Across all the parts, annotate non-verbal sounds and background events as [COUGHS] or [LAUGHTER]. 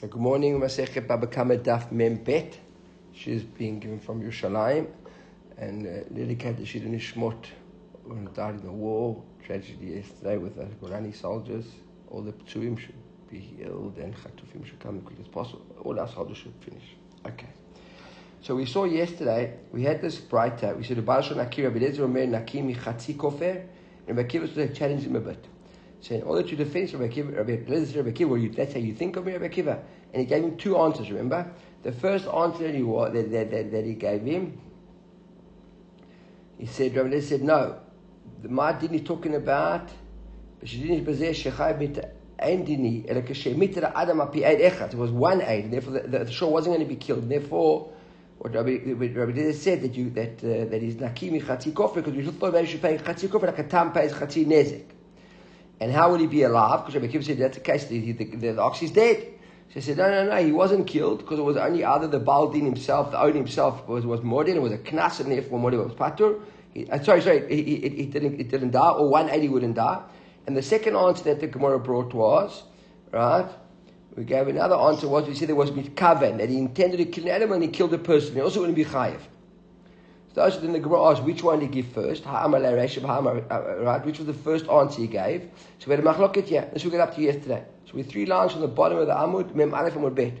Good morning, Masechet Bava Kamma Daf Mem Bet. She's being given from Yerushalayim and uh, to Shida Nishmot died in the war, tragedy yesterday with the Golani soldiers. All the Ptsuim should be healed and Chatufim should come as quick as possible. All our soldiers should finish. Okay. So we saw yesterday, we had this brighter, we said, Barashon Akira Belezer Omer Nakim Chatzi Kofer, and Rabbi was challenged him a bit saying, in order to defend Rabbi Akiva, Rabbi Rabbi Akiva, well, that's how you think of Rabbi Akiva. And he gave him two answers, remember? The first answer that he, that, that, that, that he gave him, he said, Rabbi Lezer said, no. The Mad didn't talking about, it was one aid, therefore the, the, the shore wasn't going to be killed. Therefore, what Rabbi, Rabbi Lezer said that you that uh, that is nakimi chatzi kofar because we thought maybe you should pay chatzi kofar like a tam pays chatzi nezek. And how would he be alive? Because Rabbi Akiva said that's the case. The, the, the, the ox is dead. She said, no, no, no, he wasn't killed because it was only either the Baldin himself, the owner himself was, was Mordin, it was a knas, and therefore Mordin was Patur. He, uh, sorry, sorry, he, he, he, didn't, he didn't die, or 180 wouldn't die. And the second answer that the Gemara brought was, right, we gave another answer was, we said there was mitkaven, that he intended to kill an animal and he killed a person. He also wouldn't be chayiv. So then the Gemara asked which one to give first, uh, right? Which was the first answer he gave. So we had a machloket here. Let's look it up to yesterday. So we had three lines from the bottom of the Amud, Mem Aleph Amud Bet.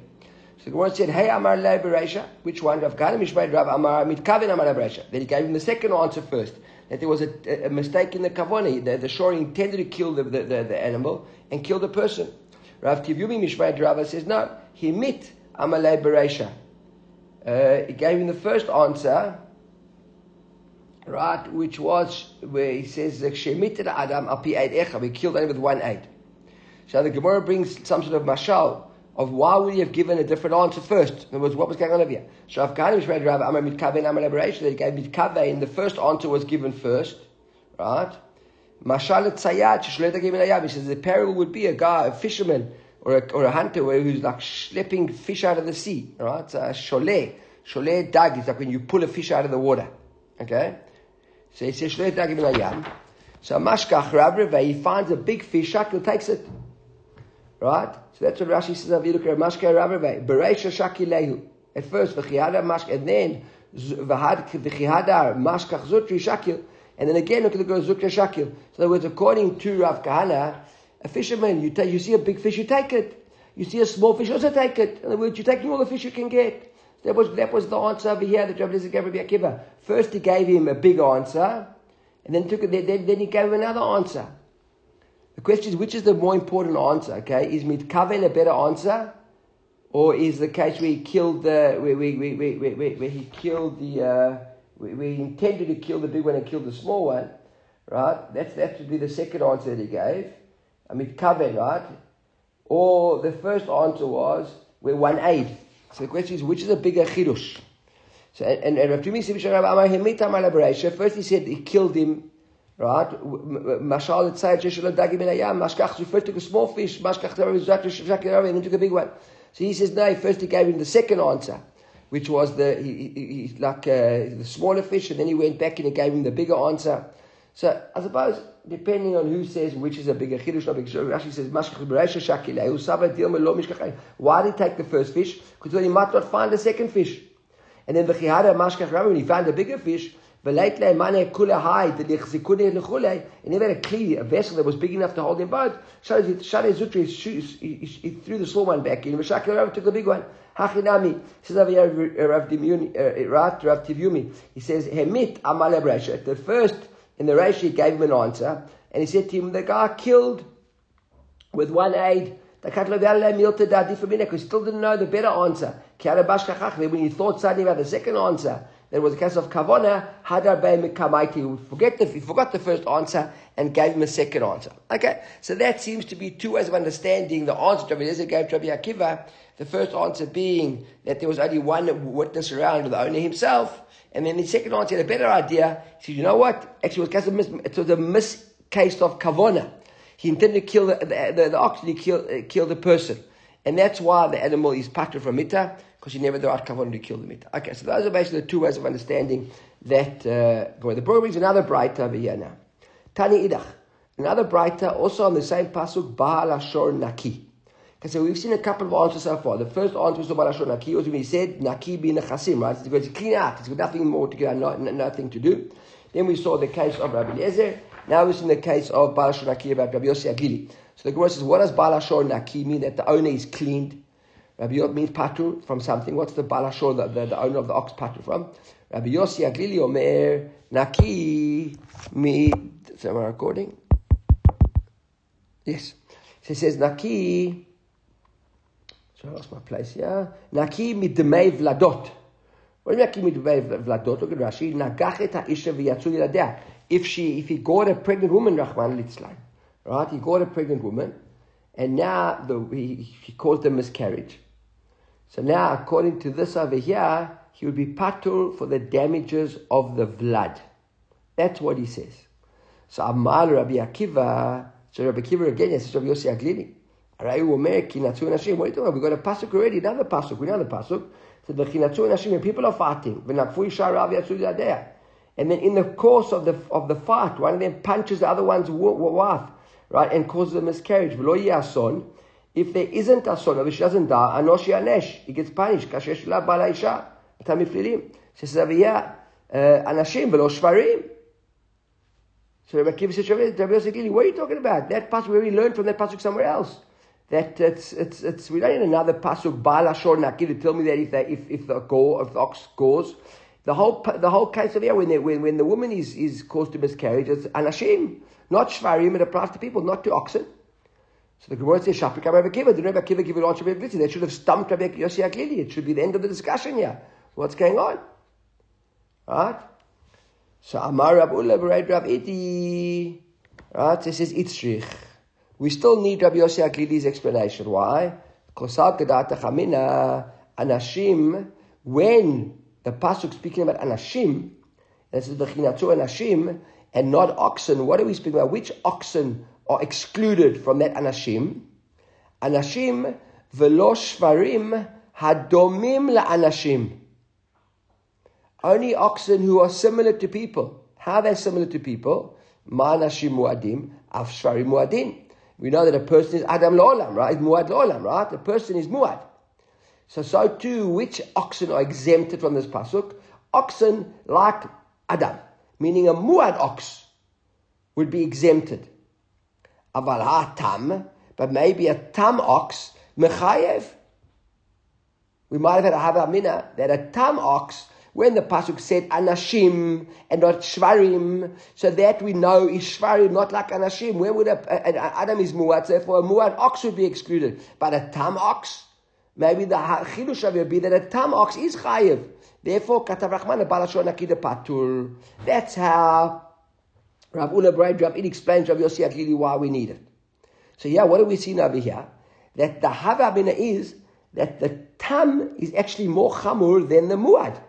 So the Gemara said, Hey Amar Beresha, which one? Rav Kahana Mishmael Rav Amar Mitkaven Amar Beresha. Then he gave him the second answer first, that there was a, a mistake in the Kavoni. that the shore intended to kill the, the, the, the animal and kill the person. Rav Tivyumi Mishmael Rav says, No, he mit Amar Beresha. Uh, he gave him the first answer, right, which was where he says, the Adam api echa, we killed him with one aid. So the Gemara brings some sort of mashal of why would he have given a different answer first? In other words, what was going on over here? So Afghani read Rav Amar Mitkaven Amar Liberation, they gave Mitkaven, the first answer was given first, right? Mashal Tzayat, Shleta gave He says the peril would be a guy, a fisherman, or a, or a hunter who's like schlepping fish out of the sea, right? It's a shole. Shole dag is like when you pull a fish out of the water. Okay? So he says, Layam. So Mashkach Rab he finds a big fish, Shakil takes it. Right? So that's what Rashi says Yiduk Mashkach Rab Reva. Bereisha Shakilehu. At first, V'chiyada Mashkach, and then V'chiyada Mashkach Zutri Shakil. And then again, look at the go Zutri Shakil. So in other words, according to Rav Kahana, a fisherman, you, take, you see a big fish, you take it. You see a small fish, also take it. In other words, you're taking all the fish you can get. That was, that was the answer over here that Rabbi Eliezer gave Rabbi Akiva. First he gave him a big answer, and then took then, then he gave him another answer. The question is, which is the more important answer? Okay, is mitkaven a better answer, or is the case where he killed the where where, where, where, where, where he killed the uh, where, where he intended to kill the big one and killed the small one, right? That's that would be the second answer that he gave. I mean, kaven, right? Or the first answer was where one aid. So the question is, which is a bigger chidush? So, and, and Rav Tumi said, first he said he killed him, right? Mashal etzayat sheshel dagi ben ayam, mashkach, first took a small fish, mashkach and then took a big one. So he says, no, first he gave him the second answer, which was the, he, he, he like uh, the smaller fish, and then he went back and he gave him the bigger answer. So I suppose depending on who says which is a bigger chiddush or bigger Rashi says mashkach b'reisha shakilei usava. Why did he take the first fish? Because he might not find the second fish. And then v'chihada mashkach rabbi when he found a bigger fish. V'leitle mane kula hai the lichzikune lechulei. He had a kli, a vessel that was big enough to hold him both. Shadei zutri, he threw the small one back in. V'shakil rabbi took the big one. Hachinami says Rav Dimuni, uh, Rav Tivyumi. He says hemit amal The first in the Rashi, gave him an answer, and he said to him, the guy killed with one aid. Because he still didn't know the better answer. When he thought suddenly about the second answer, there was a case of kavona hadar He forget the he forgot the first answer and gave him a second answer. Okay, so that seems to be two ways of understanding the answer Rabbi Eliezer gave to Rabbi Akiva. The first answer being that there was only one witness around, the owner himself, and then the second answer had a better idea. He said, you know what? Actually, it was, a mis, it was a case of kavona. He intended to kill the, the, the, the ox, and he killed, uh, the person. And that's why the animal is pater from mita, because he never the right kavona to kill the mita. Okay, so those are basically the two ways of understanding that. Uh, the Torah brings another bright over here now. Tani idach. Another brighter, also on the same pasuk, Baal Ashor Naki. Okay, so we've seen a couple of answers so far. The first answer was about Lashon Naki, was when he said Naki being a chasim, right? It's going to clean out. It's got nothing more to get, nothing to do. Then we saw the case of Rabbi Eliezer. Now we're seeing the case of Balashon Naki about Rabbi Yossi Aglili. So the Gemara says, what does Balashon Naki mean? That the owner is cleaned. Rabbi Yossi means patur from something. What's the Balashon, the, the, the, owner of the ox patur from? Rabbi Yossi Aglili Omer Naki me. Am I recording? Yes. So he says Naki. So I lost my place here. Naki midmei vladot. What do you mean midmei vladot? Look at Rashi. Nagachet ha'isha v'yatzu yiladeh. If she, if he got a pregnant woman, Rahman litzlan, right? He got a pregnant woman, and now the, he, he caused a miscarriage. So now, according to this over here, he would be patur for the damages of the blood. That's what he says. So Amal Rabbi Akiva, so Rabbi Akiva again, says Rabbi Yossi You talking about? We got a pasuk already, another pasuk. We know the pasuk. So the chinatzu nashim, when people are fighting, and then in the course of the of the fight, one of them punches the other one's wife, right, and causes a miscarriage. If there isn't a son, if she doesn't die, anoshi anesh, he gets punished. Kashesh la. She says, "Aviyah, uh, anashim v'lo shvarim." So Rabbi says, "What are you talking about? That pasuk we learned from that pasuk somewhere else." That it's, it's, it's, we don't need another pasuk, Bala Shor Naki, to tell me that if, they, if, if the gore, if the ox goes, the whole, the whole case of here, when, when, when the woman is, is caused to miscarriage, it's anashim, not shvarim, it applies to people, not to oxen. So the Gemara says, Shapik Rabbi Akiva, did Rabbi Akiva give it on Shabbat Glitzi? They should have stumped Rabbi Yossi Aglili. It should be the end of the discussion here. What's going on? Right? So Amar Rab Ula, Rab Iti. Right? This is Itzrich. We still need Rabbi Yossi Aglili's explanation. Why? Anashim, when the pasuk speaking about anashim, this is bechinatu anashim, and not oxen. What are we speaking about? Which oxen are excluded from that anashim? Anashim velo shvarim hadomim laanashim. Only oxen who are similar to people. How are they similar to people? Ma anashim muadim, af shvarim muadin. We know that a person is Adam Lo'olam, right? Muad Lo'olam, right? A person is Muad. So, so too, which oxen are exempted from this pasuk? Oxen like Adam, meaning a Muad ox would be exempted. Aval ha-tam, but maybe a tam ox, mechayev. We might have had a havamina that a tam ox when the pasuk said anashim and not shvarim, so that we know is shvarim not like anashim. Where would a, Adam is muad? Therefore, a muad ox would be excluded, but a tam ox, maybe the chidush of be that a tam ox is chayiv. Therefore, katav rachman balashon akida patur. That's how Rav Ula Braid Rav It explains Rav Yossi Aglili why we need it. So yeah, what do we see over here? That the havamina is that the tam is actually more chamur than the muad.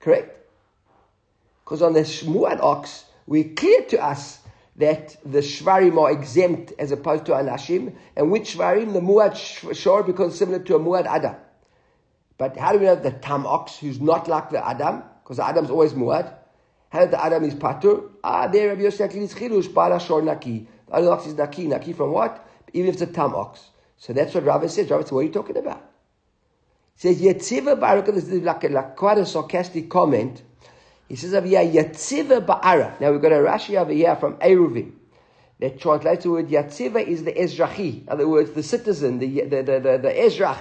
Correct? Because on the Shmuad ox, we clear to us that the Shvarim are exempt as opposed to Anashim, and which Shvarim? The Muad Shor, because similar to a Muad Adam. But how do we know the Tam ox, who's not like the Adam? Because the Adam's always Muad. How the Adam is Patur? Ah, there Rabbi Yosef is Chilush, Bala Shor Naki. The other ox is Naki. Naki from what? Even if it's a Tam ox. So that's what Rav says. Rav says, what are you talking about? Says Yetziva Baruch, this is like, a, like quite a sarcastic comment. He says over here, Yetziva Ba'ara. Now we've got a Rashi over here from Eruvin that translates the word Yatziva is the Ezrachi. In other words, the citizen, the, the, the, the, the Ezrach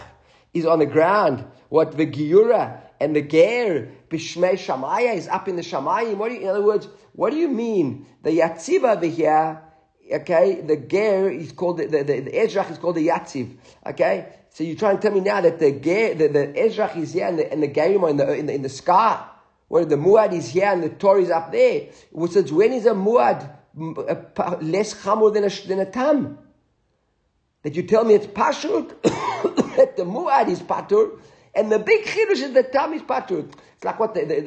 is on the ground. What the Giura and the Ger, Bishmei Shamaya is up in the Shamayim. What do you, in other words, what do you mean? The Yatziva over here, okay, the Ger is called, the, the, the, Ezrach is called the Yatziv, okay? So you're trying to tell me now that the ger the, the Ezrach is here and the, and the Gerim are in the, in the, in the sky, where the Muad is here and the Torah is up there. Which says, when is a Muad less chamur than a, than a Tam? That you tell me it's Pashut, [COUGHS] that the Muad is Patur, and the big Chidush is the Tam is Patur. It's like what the, the,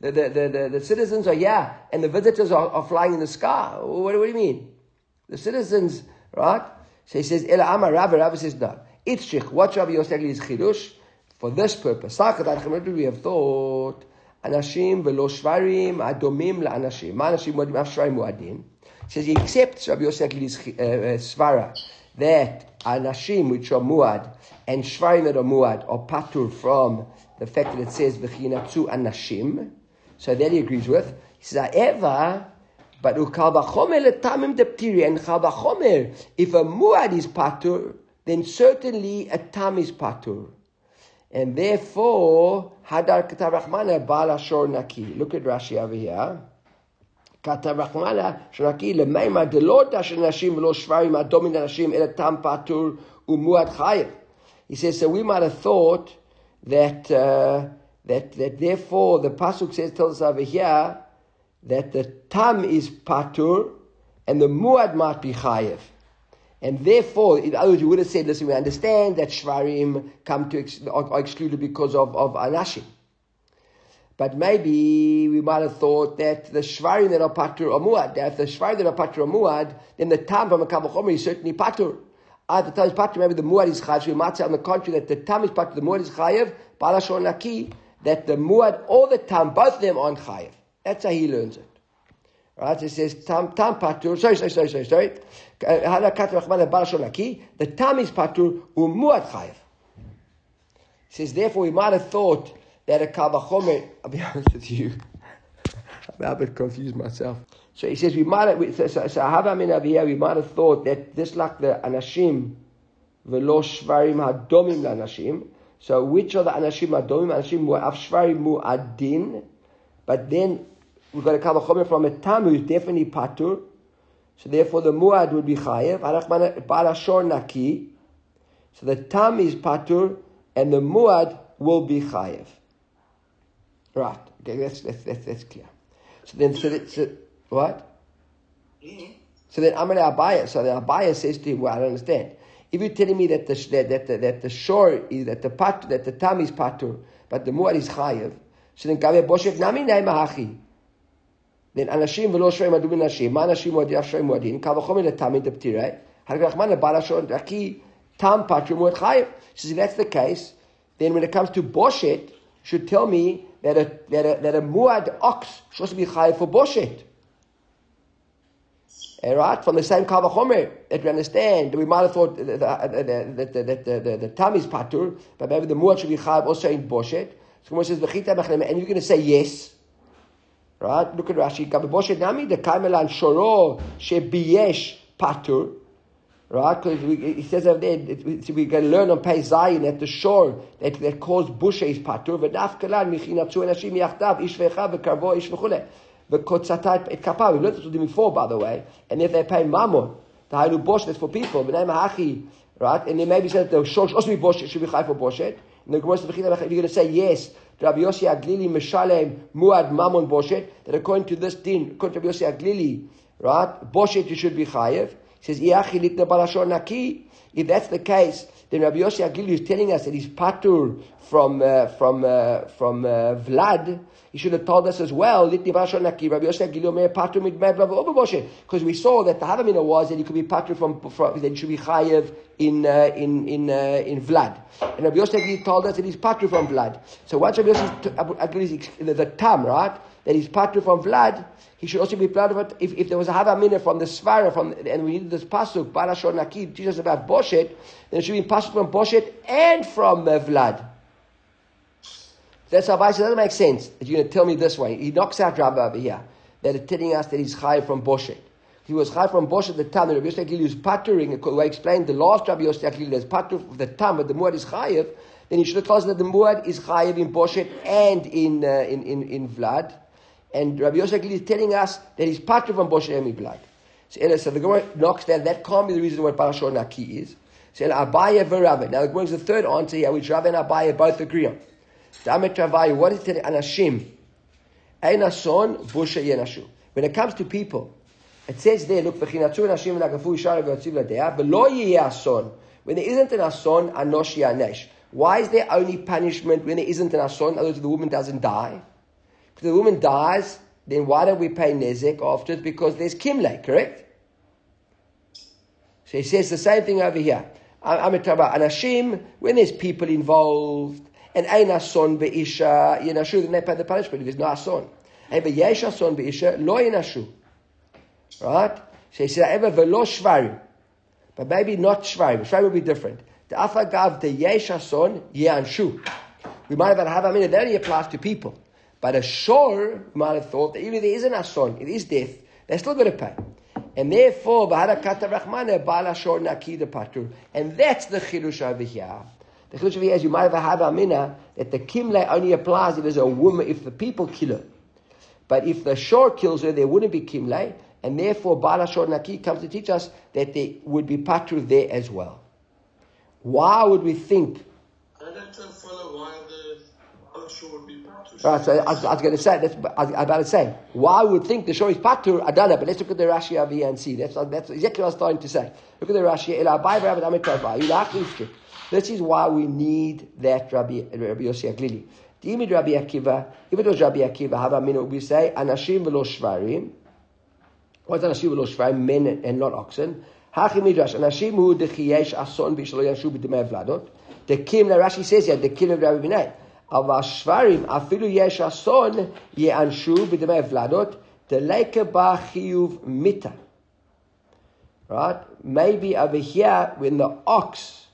the, the, the, the, citizens are here and the visitors are, are flying in the sky. What, what do you mean? The citizens, right? So he says, Ela Amar Rabbi, Rabbi says, no. Itzrich, what Rabbi Yosef is chidush for this purpose. We have thought anashim velo shvarim adomim laanashim. Ma anashim moadim af shvarim moadim. Says he accepts Rabbi Yosef is uh, uh, svara that anashim, which are muad, and shvarim that are muad, are patur from the fact that it says v'chinatzu anashim. So that he agrees with. He says, however, but ukalbachomer letamim deptiri and kalbachomer, if a muad is patur, then certainly a tam is patur. And therefore, Hadar Katarachmana Bala Shornaki. Look at Rashi over here. Katarachmana Shornaki Lemaima Delota Shanashim Lo Shvarim Adomin nashim El Tam Patur Umuad Chayev. He says, so we might have thought that, uh, that, that therefore the Pasuk says, tells us over here, that the tam is patur and the muad might be chayev. And therefore, in other words, you would have said, listen, we understand that shvarim come to ex- are, excluded because of, of anashim. But maybe we might have thought that the shvarim that are patur or muad, that if the shvarim that are patur or muad, then the tam from a kavuchomer is certainly patur. Ah, At the time is patur, maybe the muad is chayiv. So we might say on the contrary that the tam is patur, the muad is chayiv, balashon naki, that the muad or the tam, both of them aren't chayiv. That's how he learns it. Right? It says tam tam patur. Sorry, sorry, sorry, sorry, sorry. The tam is patur umuad chayiv. He says therefore we might have thought that a kavachomer. I'll be [LAUGHS] honest with you. I'm a bit confused myself. So he says we might have. So, so, so Avia, we might have thought that this like the anashim velo shvarim hadomim lanashim. So which are the anashim hadomim? Anashim mu'af shvarim mu'adin. But then we've got a kavachomer from a tam who's definitely patur. So therefore the muad would be chayev. Barashor naki. So the tam is patur and the muad will be chayev. Right. Okay, that's, that's, that's, that's clear. So then, so, that, so what? So then Amar Abaya, so the Abaya says to him, well, I don't understand. If you're telling me that the, that, that, the, that the shore is, that the pat, that the tam is patur, but the muad is chayev, so then Gabe Boshef Nami Nai Mahachi. Then Anashim v'lo shreim adu min Anashim, ma Anashim muad yaf shreim muadin, kal v'chomin letamid deptirei, eh? hargachman lebala shor daki tam patru muad chayev. So if that's the case, then when it comes to Boshet, should tell me that a, that a, muad ox supposed to be chayiv for boshet. All eh, right, from the same kavachomer that we understand, we might have thought that the, the, tam is patur, but maybe the muad should be chayiv also in boshet. So when says and you're going to say yes, right? Look at Rashi. Boshet nami the kaimelan shoro shebiyesh patur. Right? Because he says over there, so we can learn on Pei Zayin at the shore that, that caused bushes is patur, v'naf michinatzu enashim yachtav, ish v'karbo ish v'chule. V'kotzatat et kapah. We learned this with before, by the way. And if they pay mammon, the hainu bosh, that's for people. B'nai mahachi, right? And they maybe said the shore should also be bosh, should be chai for boshet. And the Gemara says, if you're going to say yes, Rabbi Yossi Aglili Mishalem Muad Mammon Boshet, that according to this din, according to Rabbi Yossi Aglili, right, Boshet you should be chayev. Says, naki. If that's the case, then Rabbi Yossi Aglili is telling us that he's patur from uh, from uh, from uh, Vlad. He should have told us as well. Because we saw that the Havamina was that he could be patur from, from that he should be chayev in uh, in in uh, in Vlad. And Rabbi Yossi Aglili told us that he's patur from Vlad. So once Rabbi Yossi Aglili is the tam right that he's patur from Vlad he should also be of it. If, if there was a Havamina from the Svara, from, and we needed this Pasuk, Barashon Nakid, teach us about Boshet, then it should be Pasuk from Boshet and from uh, Vlad. That's how said, doesn't make sense that you're going to tell me this way. He knocks out Rabbi over here, that is telling us that he's high from Boshet. He was high from Boshet the time, and Rabbi Yosef is pattering, I explained the last Rabbi Yosef is pattering the time, but the Muad is chayiv, then he should have told us that the Muad is chayiv in Boshet and in, uh, in, in, in Vlad. And Rabbi Yosef is telling us that he's part of Boshem blood. So, so the Gemara knocks down, that can't be the reason what Parashah Naki is. So Abaya v'Rava. Now the Gemara is the third answer here, which Rav and Abaya both agree on. Damet Ravaya, what is it? Anashim. Einason busha yenashu. When it comes to people, it says there, look, v'chinatzu nashim v'nagafu yishar v'yotziv l'deah, v'lo ason. When there isn't an ason, anosh yanesh. Why is there only punishment when there isn't an ason? Otherwise the woman doesn't die. If the woman dies, then why don't we pay nezek afterwards? Because there's kimle, correct? So he says the same thing over here. I'm talking about anashim when there's people involved and ein ason beisha yinashu. Then they pay the punishment if there's no ason. And yesh ason beisha lo yinashu. Right? So he says ever velo shvarim. but maybe not Shvarim. Shvarim will be different. The Afagav, the Yeshason, Yanshu. We might have had Havamina, that only applies to people. But a shore, we might have thought that even if there is an Ason, it is death, they're still going to pay. And therefore, Bahara Rachmana, Bala Shor Nakida Patur. And that's the Chirush over here. The Chirush over here is you might have a Havamina that the Kimle only applies if there's a woman, if the people kill her. But if the shore kills her, there wouldn't be Kimle. And therefore, Bala Shor Naki comes to teach us that there would be Patur there as well. Why would we think? I don't follow why the shore would be patur. Right, so I, was, was going to say, that's, I was about to say, why would think the shore is patur? Don't but let's look at the Rashi here and see. That's, uh, that's exactly what I was starting to say. Look at the Rashi. This is why we need that Rabbi, Rabbi Yossi Aglili. Dimid Rabbi Akiva, if it was Rabbi Akiva, Hava Minu, we say, Anashim v'lo shvarim. What's Anashim v'lo shvarim? Men and not oxen. Hachi midrash, anashim hu dechiyesh ason b'shlo yashu b'demei vladot. The kim, the Rashi says here, the kim of Rabbi Binay. אבל שברים, אפילו יש אסון, יענשו בדמי ולדות, דלקה בה חיוב מיתה. Right? Maybe over here, when the ox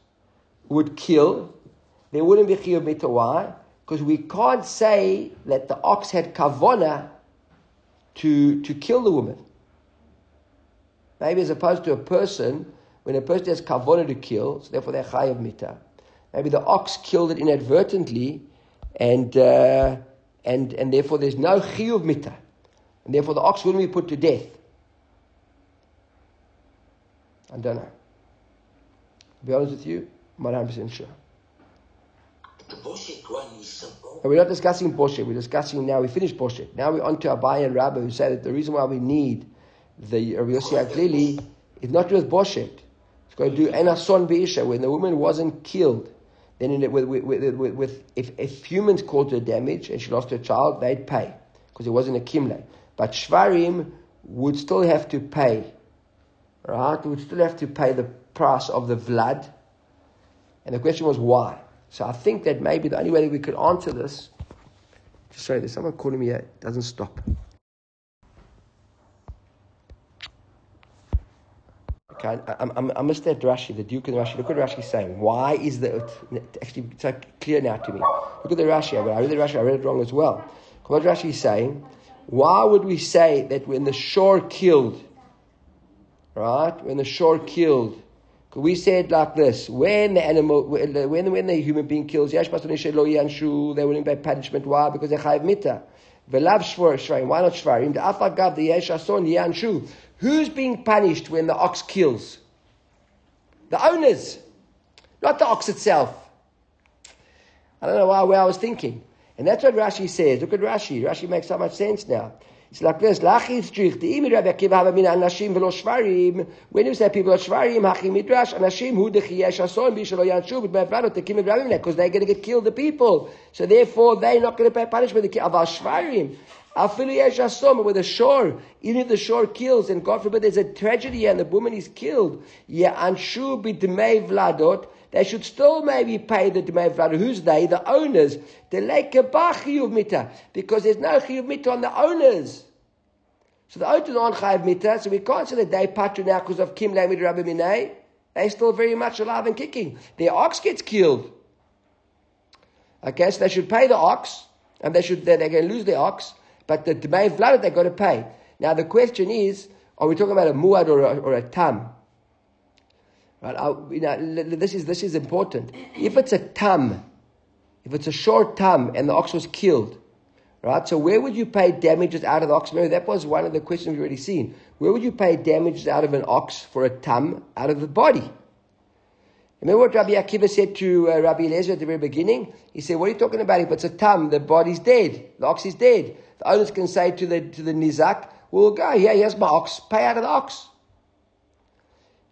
would kill, there wouldn't be chiyuv mita. Why? Because we can't say that the ox had kavona to, to kill the woman. Maybe as opposed to a person, when a person has kavona to kill, so therefore they're chayav mita. Maybe the ox killed it inadvertently, and uh, and and therefore there's no chiyuv mita, and therefore the ox wouldn't be put to death. I don't know. To be honest with you, I'm not 100 percent sure. The Boshek one is simple. And we're not discussing Boshek, we're discussing now, we finished Boshek. Now we're on to Abai and Rabbi who say that the reason why we need the Rabbi Yossi Aglili is not just Boshet. It's going to do Enason Be'isha, when the woman wasn't killed. Then in it, with, with, with, with, if, if humans caused her damage and she lost her child, they'd pay because it wasn't a kimle. But Shvarim would still have to pay, right? Would still have to pay the price of the vlad. And the question was why. So I think that maybe the only way that we could answer this. Just sorry, there's someone calling me. It doesn't stop. Okay, I, I, I missed that Rashi, the Duke and Rashi. Look what Rashi is saying. Why is the actually it's like clear now to me? Look at the Rashi. I read the Rashi. I read it wrong as well. What Rashi is saying? Why would we say that when the shore killed, right? When the shore killed, we said like this: when the animal, when when the human being kills, they wouldn't pay punishment. Why? Because they chayiv mita. Why not shvarim? The afagav the yesh ason yanshu. Who's being punished when the ox kills? The owners, not the ox itself. I don't know why, where I was thinking. And that's what Rashi says. Look at Rashi. Rashi makes so much sense now. It's like this. When you say people are shvarim, hachi midrash, anashim hu dechiyesh ason bishalo yanshu rabim because they're going to get killed, the people. So therefore, they're not going to pay punishment. Aval shvarim. Afilu with a shore, even if the shore kills, and God forbid there's a tragedy and the woman is killed, anshu b'dmei vladot, they should still maybe pay the dmei vladot. Who's they? The owners. Because there's no chiyuv mita on the owners. So the owners aren't chayiv mita, so we can't say that they patu now because of kim lamid rabbi minay. They're still very much alive and kicking. Their ox gets killed. Okay, so they should pay the ox, and they should they're, they're going to lose their ox. But the Dmei Vlad they've got to pay. Now the question is, are we talking about a muad or a, or a tam? Right? you know, this is this is important. If it's a tam, if it's a short tam and the ox was killed, right? So where would you pay damages out of the ox? Remember that was one of the questions we've already seen. Where would you pay damages out of an ox for a tam out of the body? Remember what Rabbi Akiva said to uh, Rabbi Eliezer at the very beginning? He said, "What are you talking about? If it's a tam, the body's dead, the ox is dead." The owners can say to the, to the Nizak, well, go here, here's my ox, pay out of the ox.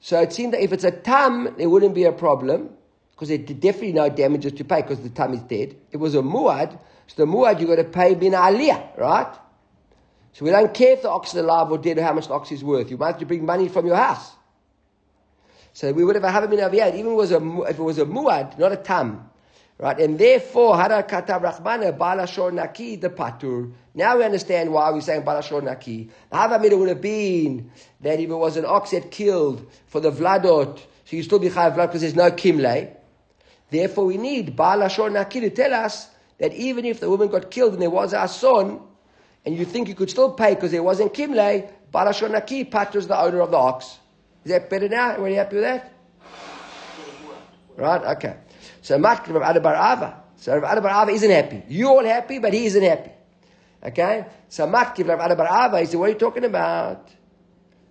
So it seemed that if it's a tam, there wouldn't be a problem, because there's definitely no damages to pay, because the tam is dead. It was a muad, so the muad you've got to pay bin aliyah, right? So we don't care if the ox is alive or dead or how much the ox is worth. You might have to bring money from your house. So we would have a been aviyad, even was a, if it was a muad, not a tam. Right, and therefore, Hara Katav Rachmana, Balashor Naki, the Patur. Now we understand why we're saying Balashor Naki. The Havamida would have been that if it was an ox that killed for the Vladot, so you still be Chayav Vlad because there's no Kimle. Therefore, we need Balashor Naki to tell us that even if the woman got killed and there was a son, and you think you could still pay because there wasn't Kimle, Balashor Naki paters the owner of the ox. Is that better now? Are you happy with that? Right? Okay. So Matk Rav Ava. So Rav Bar Ava isn't happy. You all happy, but he isn't happy. Okay? So Matk Rav Bar Ava, he said, what are you talking about?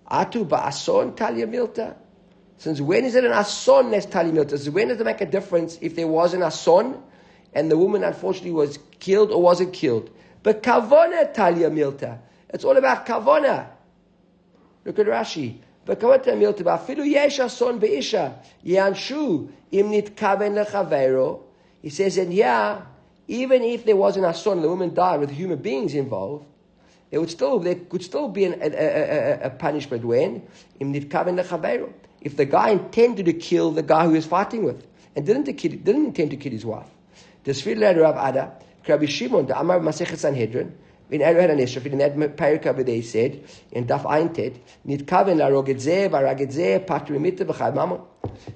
Atu ba'ason talia milta. Since when is it an ason that's talia milta? Since when does it make a difference if there was an ason and the woman unfortunately was killed or wasn't killed? But kavona talia milta. It's all about kavona. Look at Rashi. וכמות המילתא, ואפילו יש אסון באישה, יענשו אם נתכוון לחברו. He says, and yeah, even if there was an ason, the woman died with human beings involved, there would still there could still be an, a, a, a, a, punishment when im nitkaven lechavero. If the guy intended to kill the guy who he was fighting with and didn't, kill, didn't intend to kill his wife. The Sfir Rav Ada, Rabbi Shimon, the Amar Masechet Sanhedrin, in and Esrafin, in that there, he said, in Daf Eintet, Nitkaven la rogetzeh, baragetzeh, patrimita b'chad mamon.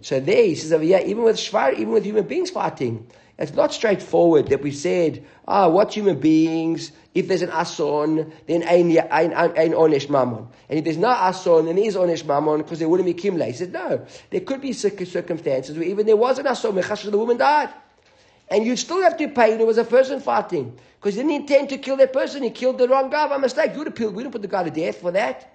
So there, he says, yeah, even with shvar, even with human beings fighting, it's not straightforward that we said, ah, oh, what human beings, if there's an ason, then ein, ein, ein onesh mammon. And if there's no ason, then is onesh mammon, because there wouldn't be kimle. He said, no, there could be circumstances where even there was an ason, the woman died. And you'd still have to pay, there was a person fighting. Because he didn't intend to kill that person, he killed the wrong guy by mistake. You would have, we would have put the guy to death for that.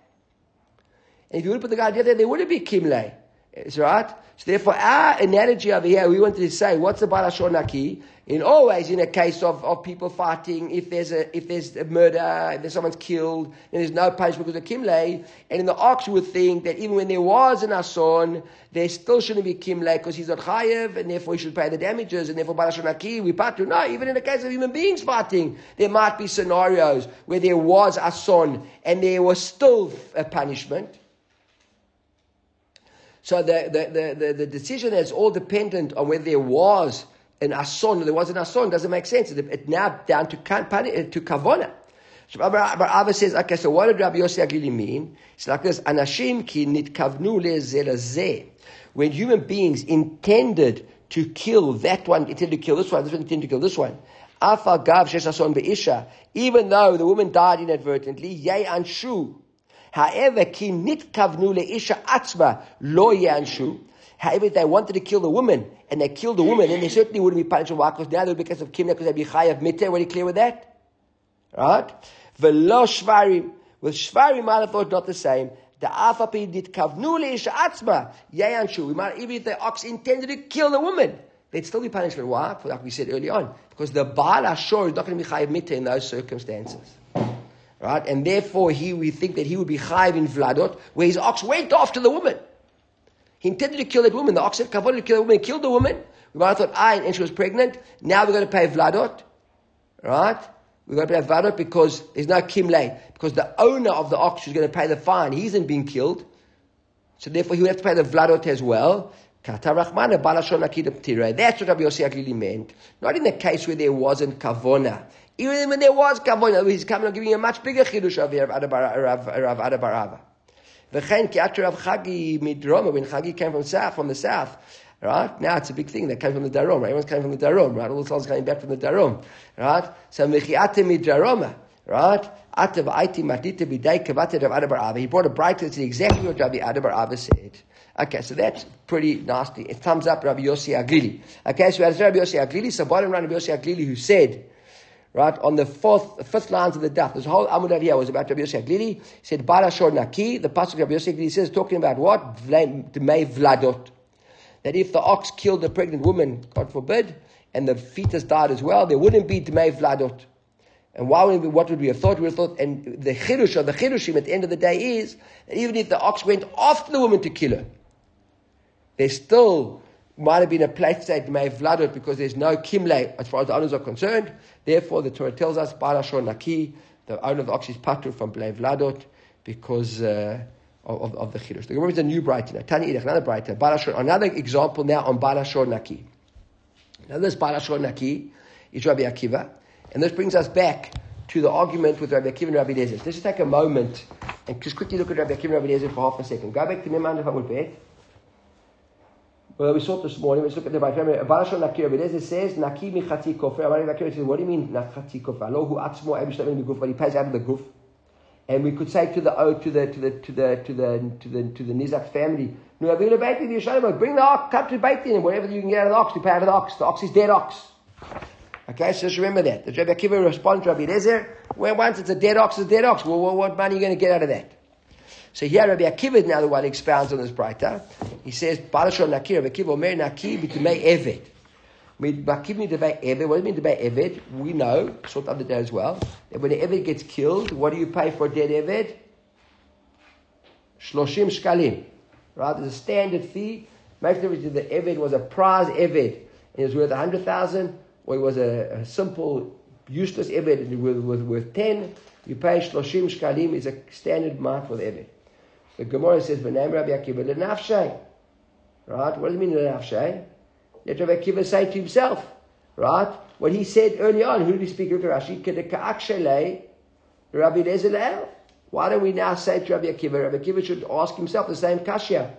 And if you would have put the guy to death, there wouldn't be kimle. Is right? So therefore, our analogy over here, we wanted to say, what's the Balashon Naki? In always in a case of, of people fighting, if there's a if there's a murder, if there's someone's killed, and there's no punishment because of Kimle, and in the ox would think that even when there was an Ason, there still shouldn't be Kimle because he's not Chayev, and therefore he should pay the damages, and therefore Balashon Naki, we patu. No, even in the case of human beings fighting, there might be scenarios where there was Ason, and there was still a punishment. So the, the, the, the, decision is all dependent on whether there was an ason or there was an ason. Doesn't make sense. It's it now down to, eh, to kavona. So Abba says, okay, so what did Rabbi Yossi Aglili mean? It's like this, anashim ki nitkavnu. When human beings intended to kill that one, intended to kill this one, this one intended to kill this one. Afa gav shesh be'isha. Even though the woman died inadvertently, yay anshu. However, ki nitkavnu leisha atzma lo yanshu. However, if they wanted to kill the woman and they killed the woman, then they certainly wouldn't be punished. Why? Because now they would be because of kimna, because they'd be chayav mitzvah. Are you clear with that? Right? Velo shvarim. With shvarim, I thought not the same. The afapi nitkavnu leisha atzma yanshu. We might even if the ox intended to kill the woman. They'd still be punished for why? Like we said early on. Because the Baal Ashur is not going to be chayav mitzvah in those circumstances. Right? And therefore, he, we think that he would be chayiv in Vladot, where his ox went after the woman. He intended to kill that woman. The ox had kavod to kill the woman. He killed the woman. We might have thought, ah, and she was pregnant. Now we're going to pay Vladot. Right? We're going to pay Vladot because there's no kimle. Because the owner of the ox is going to pay the fine. He isn't being killed. So therefore, he would have to pay the Vladot as well. That's what Rabbi Yossi meant. Not in the case where there wasn't kavona. Even when there was kavod, uh, he's coming and giving a much bigger chidush of Rav Ada Barava. V'chen ki Rav Chagi midroma, when Chagi came from south, from the south, right? Now it's a big thing. They came from the Darom, right? Everyone's coming from the Darom, right? All the souls coming back from the Darom, right? So mechiate midrama, right? Atav aiti matita b'day kavate Rav Ada Barava. He brought a bright to exactly what Rabbi Ada Barava said. Okay, so that's pretty nasty. It thumbs up Rabbi Yossi Aglili. Okay, so as Rabbi Yossi Aglili, so bottom line Rabbi Yossi Aglili who said, right, on the fourth, fifth lines of the daf. This whole Amud here was about Rabbi Yosef Glili. He said, Barashor Naki, the pasuk of Rabbi Yosef Glili says, talking about what? Dmei Vladot. That if the ox killed a pregnant woman, God forbid, and the fetus died as well, there wouldn't be Dmei Vladot. And why would we, what would we have thought? We would have thought, and the chirush or the chirushim at the end of the day is, that even if the ox went after the woman to kill her, there's still might have been a place that may have flooded because there's no kimle as far as the owners are concerned. Therefore, the Torah tells us, Barashon Naki, the owner of the ox is patu from Blei Vladot because uh, of, of, the Chirush. The Gemara is a new brighter. Tani Idach, another brighter. Barashon, another example now on Barashon Naki. Now this Balashon Naki is Rabbi Akiva, and this brings us back to the argument with Rabbi Akiva and Rabbi Eliezer. Let's just take a moment and just quickly look at Rabbi Akiva and Rabbi Eliezer for half a second. Go back to I would bet. Well, we saw this morning. Let's look at the Bible. Balashon Naki. Rabbi Eliezer says, Naki michati kofer. Akiva says, what do you mean, Nachati kofer? Atzmo but he pays out of the guf. And we could say to the oh, to the to the to the to the to the to the Nizak family, no, bring the ox, come to Beit Din, whatever you can get out of the ox, you pay out of the ox. The ox is dead ox. Okay, so just remember that. The Rabbi Akiva responds to Rabbi Eliezer, well, once it's a dead ox, it's a dead ox. Well, what money are you going to get out of that? So here Rabbi Akiva now the one expounds on this brighter. He says, Balashon Nakir, Rabbi Akiva Omer Nakir b'tumei eved. What do you mean debate Eved? We know, sort of the day as well, that when an Eved gets killed, what do you pay for dead Eved? Shloshim shkalim. Right? There's a standard fee. Make sure the Eved was a prize Eved and it was worth a hundred thousand, or it was a, a, simple, useless Eved and it was worth, worth ten. You pay Shloshim shkalim is a standard mark for the Eved. The Gemara says, "V'nam Rabbi Akiva lenafshay." Right? What does it mean lenafshay? Let Rabbi Akiva say to himself, right? What he said early on, who did he speak of Rashi? Rabbi Lezer Why don't we now say to Rabbi Akiva, Rabbi Akiva should ask himself the same kasha.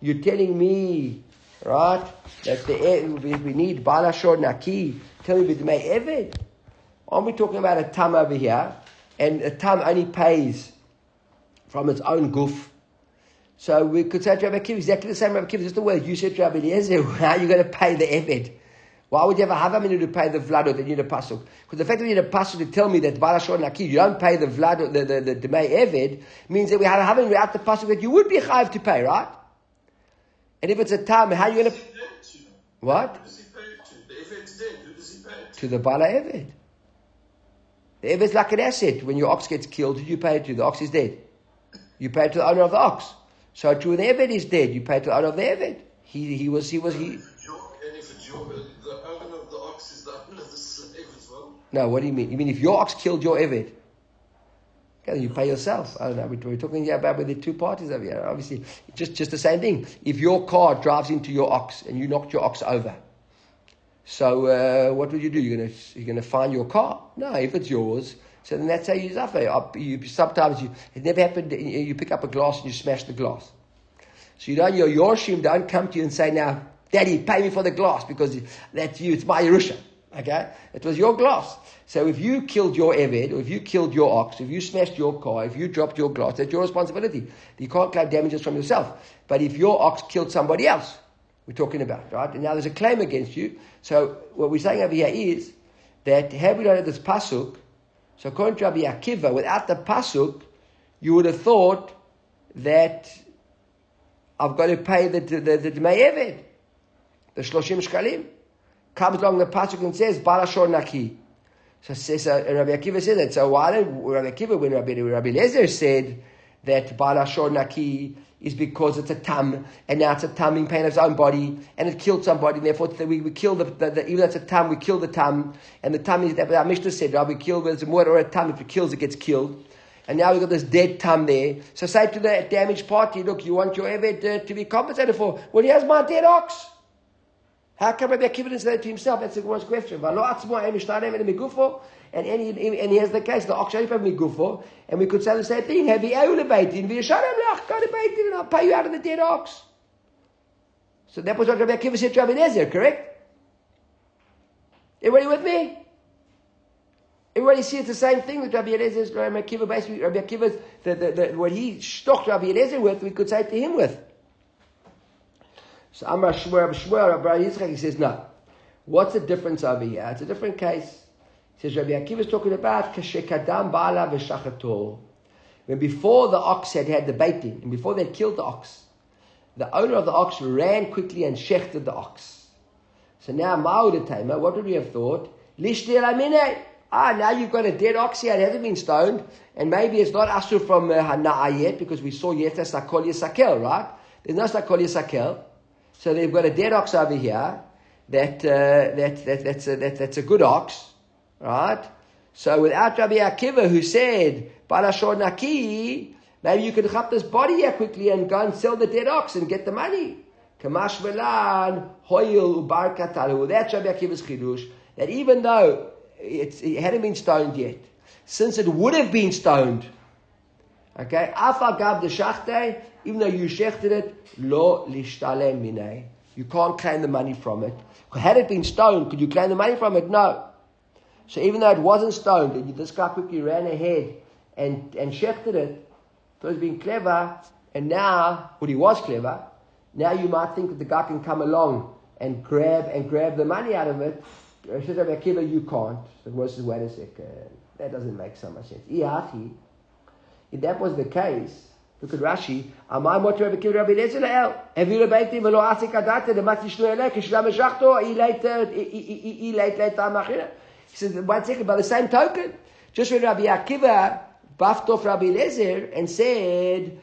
You're telling me, right, that the, we need Balashor Naki, tell me B'dmei Eved. Aren't we talking about a tam over here? And a tam only pays from its own goof. So we could say to Rabbi Akiva exactly the same. Rabbi Akiva, just the word you said to Rabbi Eliezer. [LAUGHS] How are you going to pay the Eved? Why would you ever have a minute to pay the Vlad or the need a Pasuk? Because the fact that you need a Pasuk to tell me that Balashon Naki, you don't pay the Vlad or the, the, the, the Eved, means that we had a Havaminu without the Pasuk that you would be Chayiv to pay, right? And if it's a time, how are you going to. What? To the Bala Eved. The Eved is like an asset. When your ox gets killed, who do you pay it to? The ox is dead. You pay it to the owner of the ox. So to an Eved is dead. You pay to the owner of the Eved. He, he was, he was, he. No, what do you mean? You mean if your ox killed your Eved? Okay, you pay yourself. I don't know. We're, talking here about with the two parties over here. Obviously, just, just the same thing. If your car drives into your ox and you knocked your ox over, so uh, what would you do? You're to you're going to find your car? No, if it's yours, so then that's how you suffer. You, sometimes you, it never happened, you pick up a glass and you smash the glass. So you don't, your Yorshim don't come to you and say, now, Daddy, pay me for the glass because that's you, it's my Yerusha. Okay? It was your glass. So if you killed your Eved, or if you killed your ox, if you smashed your car, if you dropped your glass, that's your responsibility. You can't claim damages from yourself. But if your ox killed somebody else, we're talking about, right? And now there's a claim against you. So what we're saying over here is that have we not had this pasuk, so according to Rabbi Akiva, without the pasuk, you would have thought that I've got to pay the the the, the the shloshim shkalim. Comes along the pasuk and says Balashor Naki. So, so uh, Rabbi Akiva says that. So why did Rabbi Akiva when Rabbi Rabbi Lezer said that Balashor Naki is because it's a tam, and now it's a tam in pain of its own body, and it killed somebody, and therefore we, we kill the, the, the, even though it's a tam, we kill the tam, and the tam is, that our Mishnah said, right, we kill, whether it's a murder or a tam, if it kills, it gets killed. And now we've got this dead tam there. So say to the damaged party, look, you want your Eved uh, to be compensated for. Well, here's my dead ox. How come Rabbi Akiva didn't say that to himself? That's the first question. And, and, he, and here's the case, the ox only me gufo, and we could say the same thing. Have you beitin, v'yasharim lach, go to beitin, and I'll pay you out of the dead ox. So that was what Rabbi Akiva said to Rabbi Nezer, correct? Everybody with me? Everybody see it's the same thing with Rabbi Eliezer, Rabbi Akiva, basically, Rabbi Akiva, the, the, the, what he stocked Rabbi Eliezer with, we could say to him with. So Amar Shmuel, Shmuel, Rabbi Yitzchak, he says, no. What's the difference over here? It's a different case. He says Rabbi Akiva is talking about kashekadam ba'ala v'shachato. When before the ox had had the baiting, and before they killed the ox, the owner of the ox ran quickly and shechted the ox. So now Ma'udatema, what would we have thought? Lishtir amine. Ah, now you've got a dead ox here, it hasn't been stoned, and maybe it's not asur from uh, Hana'a yet, because we saw yet sakol yasakel, right? There's no sakol yasakel. So they've got a dead ox over here, that, uh, that, that, that's, a, that, that's a good ox, Right? So without Rabbi Akiva who said, Naki, maybe you could chop this body here quickly and go and sell the dead ox and get the money. Kamash velan hoyil ubar. That's Rabbi Akiva's chidush. That even though it hadn't been stoned yet, since it would have been stoned, okay, afa gav the shachte, even though you shechted it, lo lishtalem minay. You can't claim the money from it. Had it been stoned, could you claim the money from it? No. So even though it wasn't stoned, this guy quickly ran ahead and, and shechted it, so he's being clever, and now, well, he was clever, now you might think that the guy can come along and grab and grab the money out of it. Rabbi Akiva, you can't. So he says, wait a second, that doesn't make so much sense. If that was the case, look at Rashi. Amai mot Rabbi Akiva Rabbi Eliezer la'el. Heviu lebeiti velo asik adate demat yishnu eleh kishlam eshachto i leit leit amachina. He says, one second, by the same token, just when Rabbi Akiva buffed off Rabbi Eliezer and said,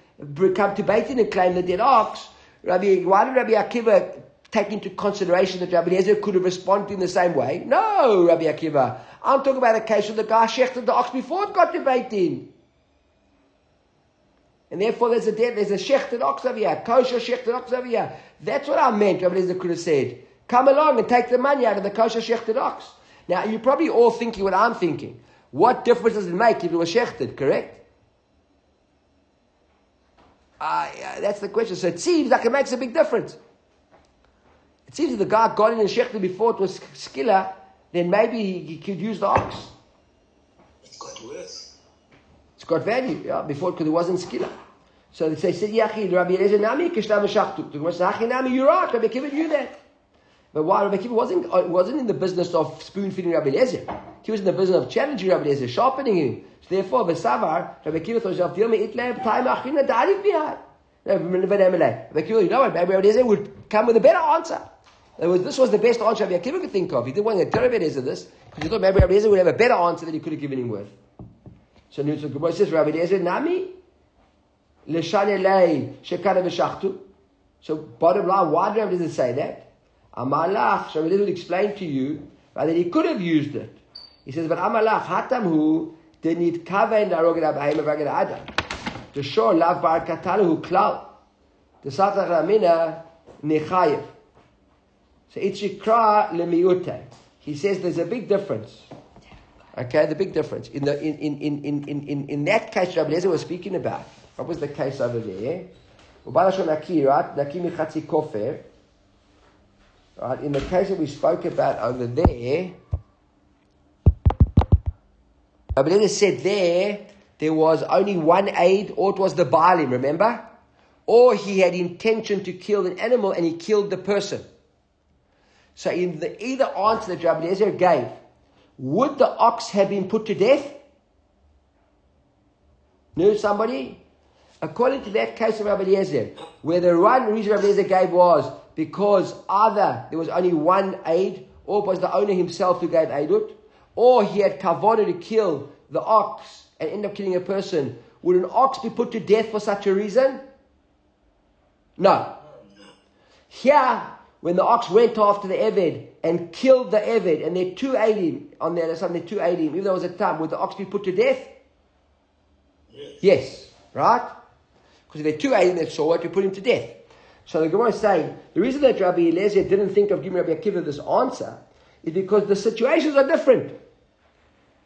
come to Beit and claim the dead ox, Rabbi, why did Rabbi Akiva take into consideration that Rabbi Eliezer could have responded in the same way? No, Rabbi Akiva. I'm talking about a case where the guy shechted the ox before it got to Beit Din. And therefore there's a dead, there's a shechted ox over here, kosher shechted ox over here. That's what I meant, Rabbi Eliezer could have said. Come along and take the money out of the kosher shechted ox. Now, you're probably all thinking what I'm thinking. What difference does it make if it was shechted, correct? Uh, yeah, that's the question. So it seems like it makes a big difference. It seems if the guy got in and shechted before it was skilla, then maybe he, he could use the ox. It's got worth. It's got value, yeah, before because it wasn't skilla. So they say, Yachi, Rabbi Eliezer Nami, Kishlam Shachtu. The Gemara says, Hachi Nami, right, Rabbi Akiva knew that. But why Rabbi Akiva wasn't, uh, wasn't in the business of spoon feeding Rabbi Eliezer. He was in the business of challenging Rabbi Eliezer, sharpening him. So therefore, Besavar, Rabbi Akiva thought himself, Dilma Itleb, Time Achina, Darif Bihar. Rabbi Akiva, you know what, Rabbi Eliezer would come with a better answer. Was, this was the best answer Rabbi Akiva could think of. He didn't want to tell Rabbi Eliezer this, because he thought maybe Rabbi Eliezer would have a better answer that he could have given him with. So Nutz Gemara says, Rabbi Eliezer, Nami, Leshane Lei, Shekana V'Shachtu. So bottom line, why Rabbi Eliezer say that? Amalach, so Rabbi will explain to you right, that he could have used it. He says, but Amalach, Hatamhu, didn't kaven naroged abahim v'aged adam. The shor lav bar katalahu klal. The satach ramina nechayev. So it's yikra lemiute. He says there's a big difference. Okay, the big difference. In, the, in, in, in, in, in, in that case Rabbi Eliezer was speaking about, what was the case over there? Right? In the case that we spoke about over there, Rabbi said there, there was only one aid, or it was the Baalim, remember? Or he had intention to kill an animal and he killed the person. So in the either answer that Rabbi Eliezer gave, would the ox have been put to death? Knew somebody? According to that case of Rabbi Eliezer, where the one reason Rabbi Eliezer gave was because either there was only one aid, or it was the owner himself who gave aidut, or he had kavod to kill the ox and end up killing a person. Would an ox be put to death for such a reason? No. Here, when the ox went after the Eved and killed the Eved, and there two Adim on the other side, there two Adim, even though it was a time, would the ox be put to death? Yes. Yes. Right? Because if there are two Adim that saw it, you put him to death. So the Gemara is saying, the reason that Rabbi Eliezer didn't think of giving Rabbi Akiva this answer is because the situations are different.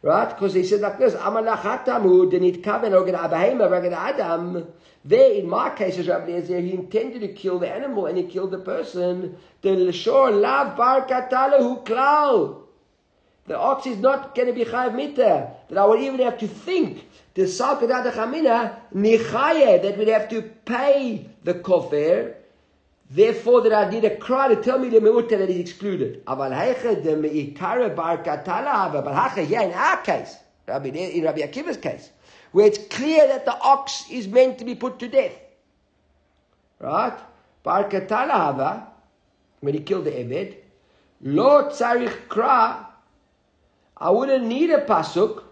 Right? Because he said like this, Amalachatamu denit kaven organ abahema ragad adam. There, in my case, as Rabbi Eliezer, he intended to kill the animal and he killed the person. The lashor lav bar katalahu klal. The ox is not going to be chayav mita. That I would even have to think the salkadat chamina nichaye that we'd have to pay the kofir. Therefore, that I need a cry to tell me the meuta that is excluded. Aval heiche the meikara bar katala but hache yeah in our case, Rabbi, in Rabbi Akiva's case, where it's clear that the ox is meant to be put to death. Right? Bar katala hava, when he killed the eved, lo tzarich kra, I wouldn't need a pasuk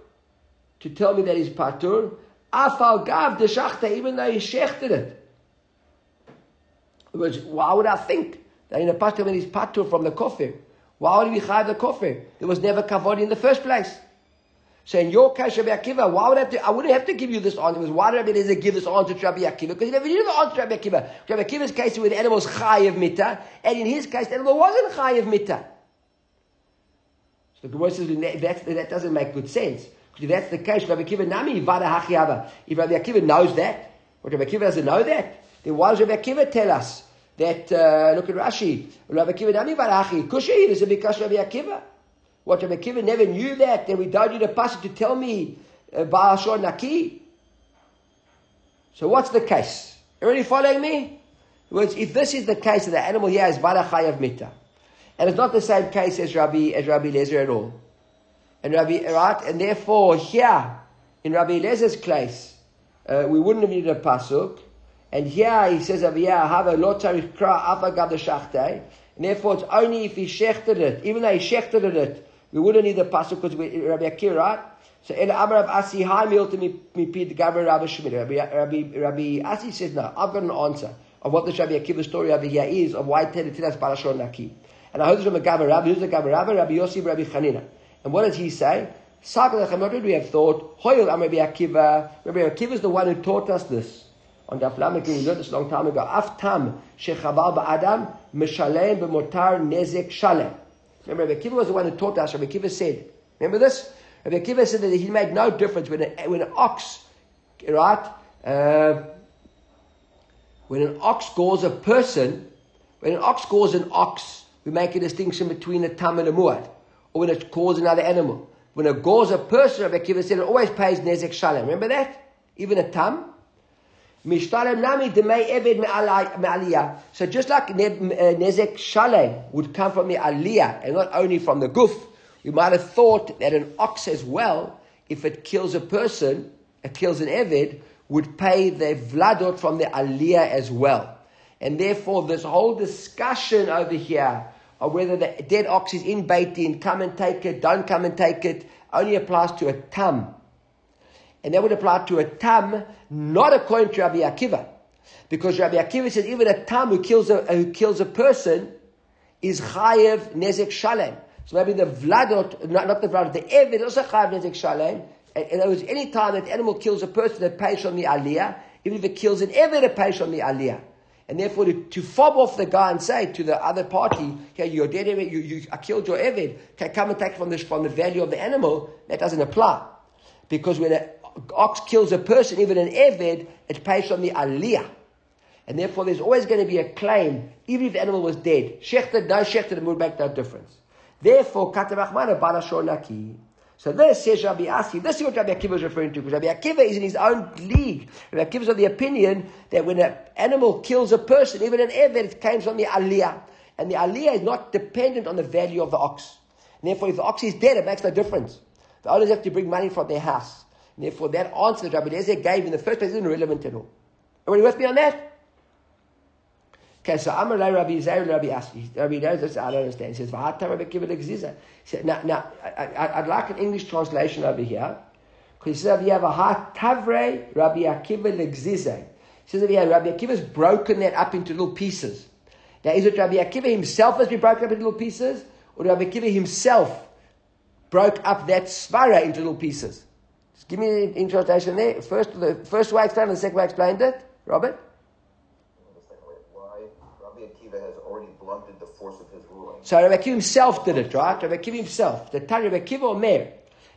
to tell me that he's patur. Afal gav the shachta, even though he shechted it. Why would I think that in a pasuk when he's patur from the kofir? Why would he chayav the kofir? There was never kavod in the first place. So in your case, Rabbi Akiva, why would I have to, I wouldn't have to give you this answer. Because why did Rabbi Eliezer give this answer to Rabbi Akiva? Because he never knew the answer to Rabbi Akiva. Rabbi Akiva's case, where the animal chayiv mita, and in his case, the animal wasn't chayiv mita. So the Gemara says that, that doesn't make good sense. Because if that's the case, Rabbi Akiva nami vada hachiyava. If Rabbi Akiva knows that, or Rabbi Akiva doesn't know that, then why does Rabbi Akiva tell us that, uh, look at Rashi, Rabbi Akiva nami vada hachi, kushi, this is because Rabbi Akiva. What Rabbi Akiva never knew that, then we don't need a passage to tell me uh, Baal Shor Naki. So what's the case? Everybody following me? Words, if this is the case, the animal here is Vada Chayav Mita. And it's not the same case as Rabbi, as Rabbi Lezer at all. And Rabbi, right? And therefore, here, in Rabbi Lezer's case, uh, we wouldn't have needed a pasuk. And here he says over here, have a lot of kra afagav the shachtei. And therefore, it's only if he shechted it, even though he shechted it, we wouldn't need the pasuk because we, Rabbi Akir, right? So El Amar Rav Asi Hai Milta Mipid Gabra Rabbi Shemir. Rabbi Rabbi Asi says no. I've got an answer of what this Rabbi Akiva story over here is of why Ted Tilas Barashon Naki. And I heard this from a Gabra Rabbi. Who's the Gabra Rabbi? Rabbi Yossi Rabbi Chanina. And what does he say? What did we have thought? Hoyel Am Rabbi Akiva. Rabbi Akiva is the one who taught us this. On the Aflamek, we learned this a long time ago. Aftam Shechabal Ba'adam Meshalem B'motar Nezek Shalem. Remember, Rabbi Akiva was the one who taught us. Rabbi Akiva said, remember this? Rabbi Akiva said that he made no difference when, a, when an ox, right? Uh, when an ox gores a person, when an ox gores an ox, we make a distinction between a tam and a muad. Or when it gores another animal. When it gores a person, Rabbi Akiva said it always pays nezek shalem. Remember that? Even a tam? Nami demei eved me'aliyah. So just like uh, nezek shalem would come from the aliyah and not only from the guf, we might have thought that an ox as well, if it kills a person, it kills an eved, would pay the vladot from the aliyah as well. And therefore, this whole discussion over here of whether the dead ox is in Beit Din, come and take it, don't come and take it, only applies to a tam and that would apply to a tam, not according to Rabbi Akiva. Because Rabbi Akiva says even a tam who kills a, who kills a person is chayev nezek shalem. So maybe the vladot, not, not the vladot, the eved also chayev nezek shalem. And in other words, any time that animal kills a person that pays on the aliyah, even if it kills an eved, it pays on the aliyah. And therefore, to, to fob off the guy and say to the other party, okay, you're dead, you, you, I killed your eved, okay, come and take from the, from the value of the animal, that doesn't apply. Because when a, ox kills a person, even an Eved, it pays on the aliyah. And therefore there's always going to be a claim, even if the animal was dead. Shechted, no shechted, it would make no difference. Therefore, katamachmana balashor naki. So this says Rabbi Asi, this is what Rabbi Akiva is referring to, because Rabbi Akiva is in his own league. Rabbi Akiva is of the opinion that when an animal kills a person, even an Eved, it comes on the aliyah. And the aliyah is not dependent on the value of the ox. And therefore, if the ox is dead, it makes no difference. The owners have to bring money from their house. Therefore, that answer that Rabbi Eliezer gave in the first place isn't relevant at all. Everybody with me on that? Okay, so I'm a Rabbi Zair, Rabbi Aski. Rabbi Eliezer, I don't understand. He says, V'ata Rabbi He said, now, now I, would like an English translation over here. Because he says, you have a ha tavre Rabbi Akiva legzize. He says, yeah, Rabbi Akiva's broken that up into little pieces. Now, is it Rabbi Akiva himself has been broken up into little pieces? Or Rabbi Akiva himself broke up that svara into little pieces? Just give me the interpretation there. First, the first way I explained it, the second way I explained it. Robert? So Rabbi Akiva himself did it, right? Rabbi Akiva himself. The Tanya Rabbi Akiva Omer,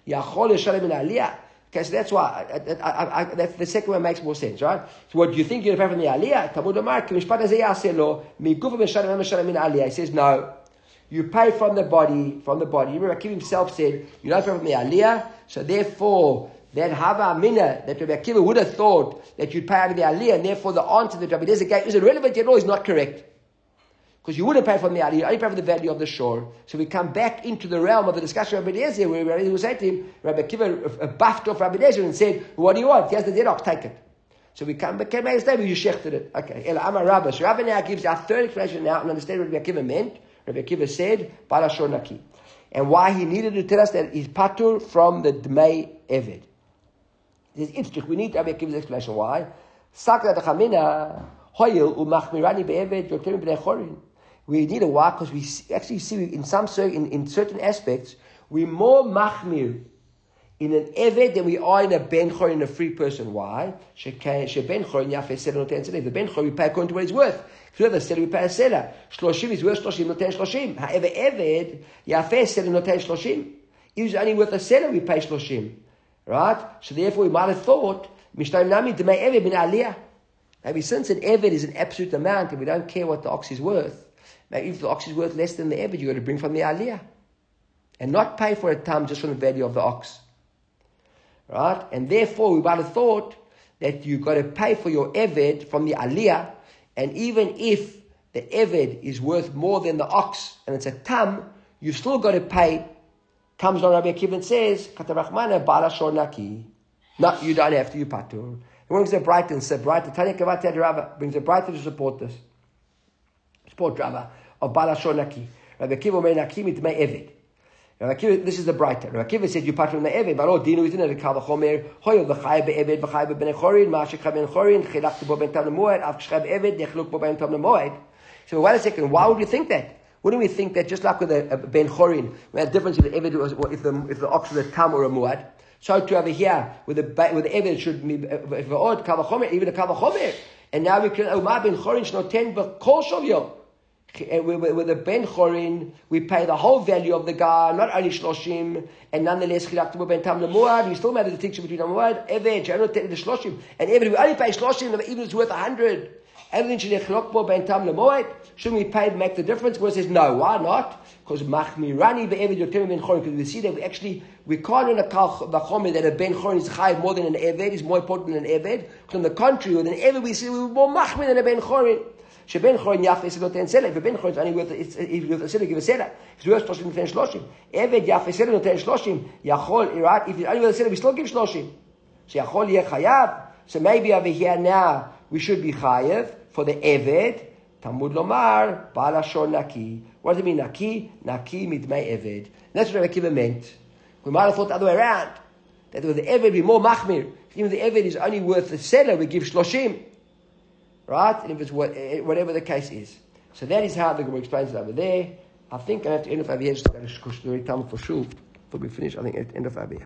Yachol Yishalem in Aliyah. Okay, so that's why, I, I, I, that's the second one makes more sense, right? So what do you think you're going to pay from the Aliyah? Omar, Kimishpat Azeh Yaseh Lo, in Aliyah. He says, no. You pay from the body, from the body. Remember, Akiva himself said, you don't pay from the Aliyah, so therefore, that Hava Mina, that Rabbi Akiva would have thought that you'd pay out of the Aliyah, and therefore the answer that Rabbi Eliezer gave is irrelevant yet all is not correct. Because you wouldn't pay from the Aliyah, you only pay for the value of the shore. So we come back into the realm of the discussion of Rabbi Eliezer, where Rabbi Eliezer said to him, Rabbi Akiva buffed off Rabbi Eliezer and said, what do you want? He has the dead ox, take it. So we come back, came back and said, you shechted it. Okay, El Amar Rabba. So Rabbi now gives our third explanation now and understand what Rabbi Akiva meant. Rabbi Akiva said, Balashon Naki. And why he needed to tell us that he's patur from the Dmei Eved. This is interesting. We need Rabbi Akiva's explanation. Why? Sakra Chamina, Hoyil, Umachmirani Be'eved, Yoterim B'nei Chorin. We need a why because we actually see in some in, in certain aspects we more machmir in an Eved than we are in a Ben Chor in a free person. Why? She Ben Chor in Yafeh Selah Noten Selah. The Ben Chor we pay according to what he's worth. Whoever said we pay a Selah. Shloshim is worth Shloshim Noten Shloshim. However, Eved Yafeh Selah Noten Shloshim. If he's only worth a Selah, we pay Shloshim. Right? So therefore we might have thought, Mishtayim Nami Demei Eved Bin Aliyah. Maybe since an Eved is an absolute amount and we don't care what the ox is worth, maybe if the ox is worth less than the Eved, you've got to bring from the Aliyah. And not pay for a tam just from the value of the ox. Right? And therefore, we might have thought that you've got to pay for your Eved from the Aliyah, and even if the Eved is worth more than the ox, and it's a tam, you've still got to pay. Comes on Rabbi Akiva and says, Katarachmana Bala Shornaki. No, you don't have to, you patur. He brings a Braita, said Braita, Tanya Kavati Rava, brings a Braita to support this. Support Rava of Bala Shornaki. Rabbi Akiva may Nakim it may Eved. This is the braita. Rabbi Akiva said you part from the Eved, but oh, dinu within the Kal Chomer, hoyo v'chay be'Eved, v'chay be'ben Chorin, ma'ashik ben Chorin, chilachtu bo ben tam lemoed, av k'shchay be'Eved, nechluk bo ben tam lemoed. So wait a second, why would you think that? Wouldn't we think that just like with a, a ben Chorin, we had difference if the Eved was, if the, if the ox was a tam or a muad, so to over here, with the, with the Eved should be, uh, if the odd Kal Chomer, even a Kal Chomer, and now we can, oh, ma ben Chorin shno ten b'kol shovyo. With a ben chorin, we pay the whole value of the guy, not only shloshim, and nonetheless chilaktu ben tam lemuad. We still made the distinction between lemuad, eved, shenot the shloshim, and eved. We only pay shloshim, even if it's worth a hundred. Everything shenechlok ben tam lemuad. Shouldn't we pay to make the difference? Because says no. Why not? Because machmirani be'eved yotem ben chorin. Because we see that we actually we can't in a kal v'chomer that a ben chorin is chayiv more than an eved is more important than an eved. On the contrary, with an eved we see we're more machmir than a ben chorin. שבין חורין יפה סלע נותן סלע, ובין חורין אני worth a סלע give a סלע. It's worth 30 נותן 30. עבד יפה סלע נותן 30, יכול, if אני worth a סלע, we still give 30. שיכול יהיה חייב. So maybe over here now, we should be חייב for the עבד. תלמוד לומר, בעל השור נקי. What does it mean נקי? נקי מדמי עבד. That's what Rabbi Akiva meant. We might have thought the other way around. That with the Eved be more machmir. Even the Eved is only worth the seller, we give shloshim right? And if it's what, eh, whatever the case is. So that is how the Gemara explains it over there. I think I have to end off over here just to go to Kushuri Tam for sure. Before we finish, I think I have end off over here.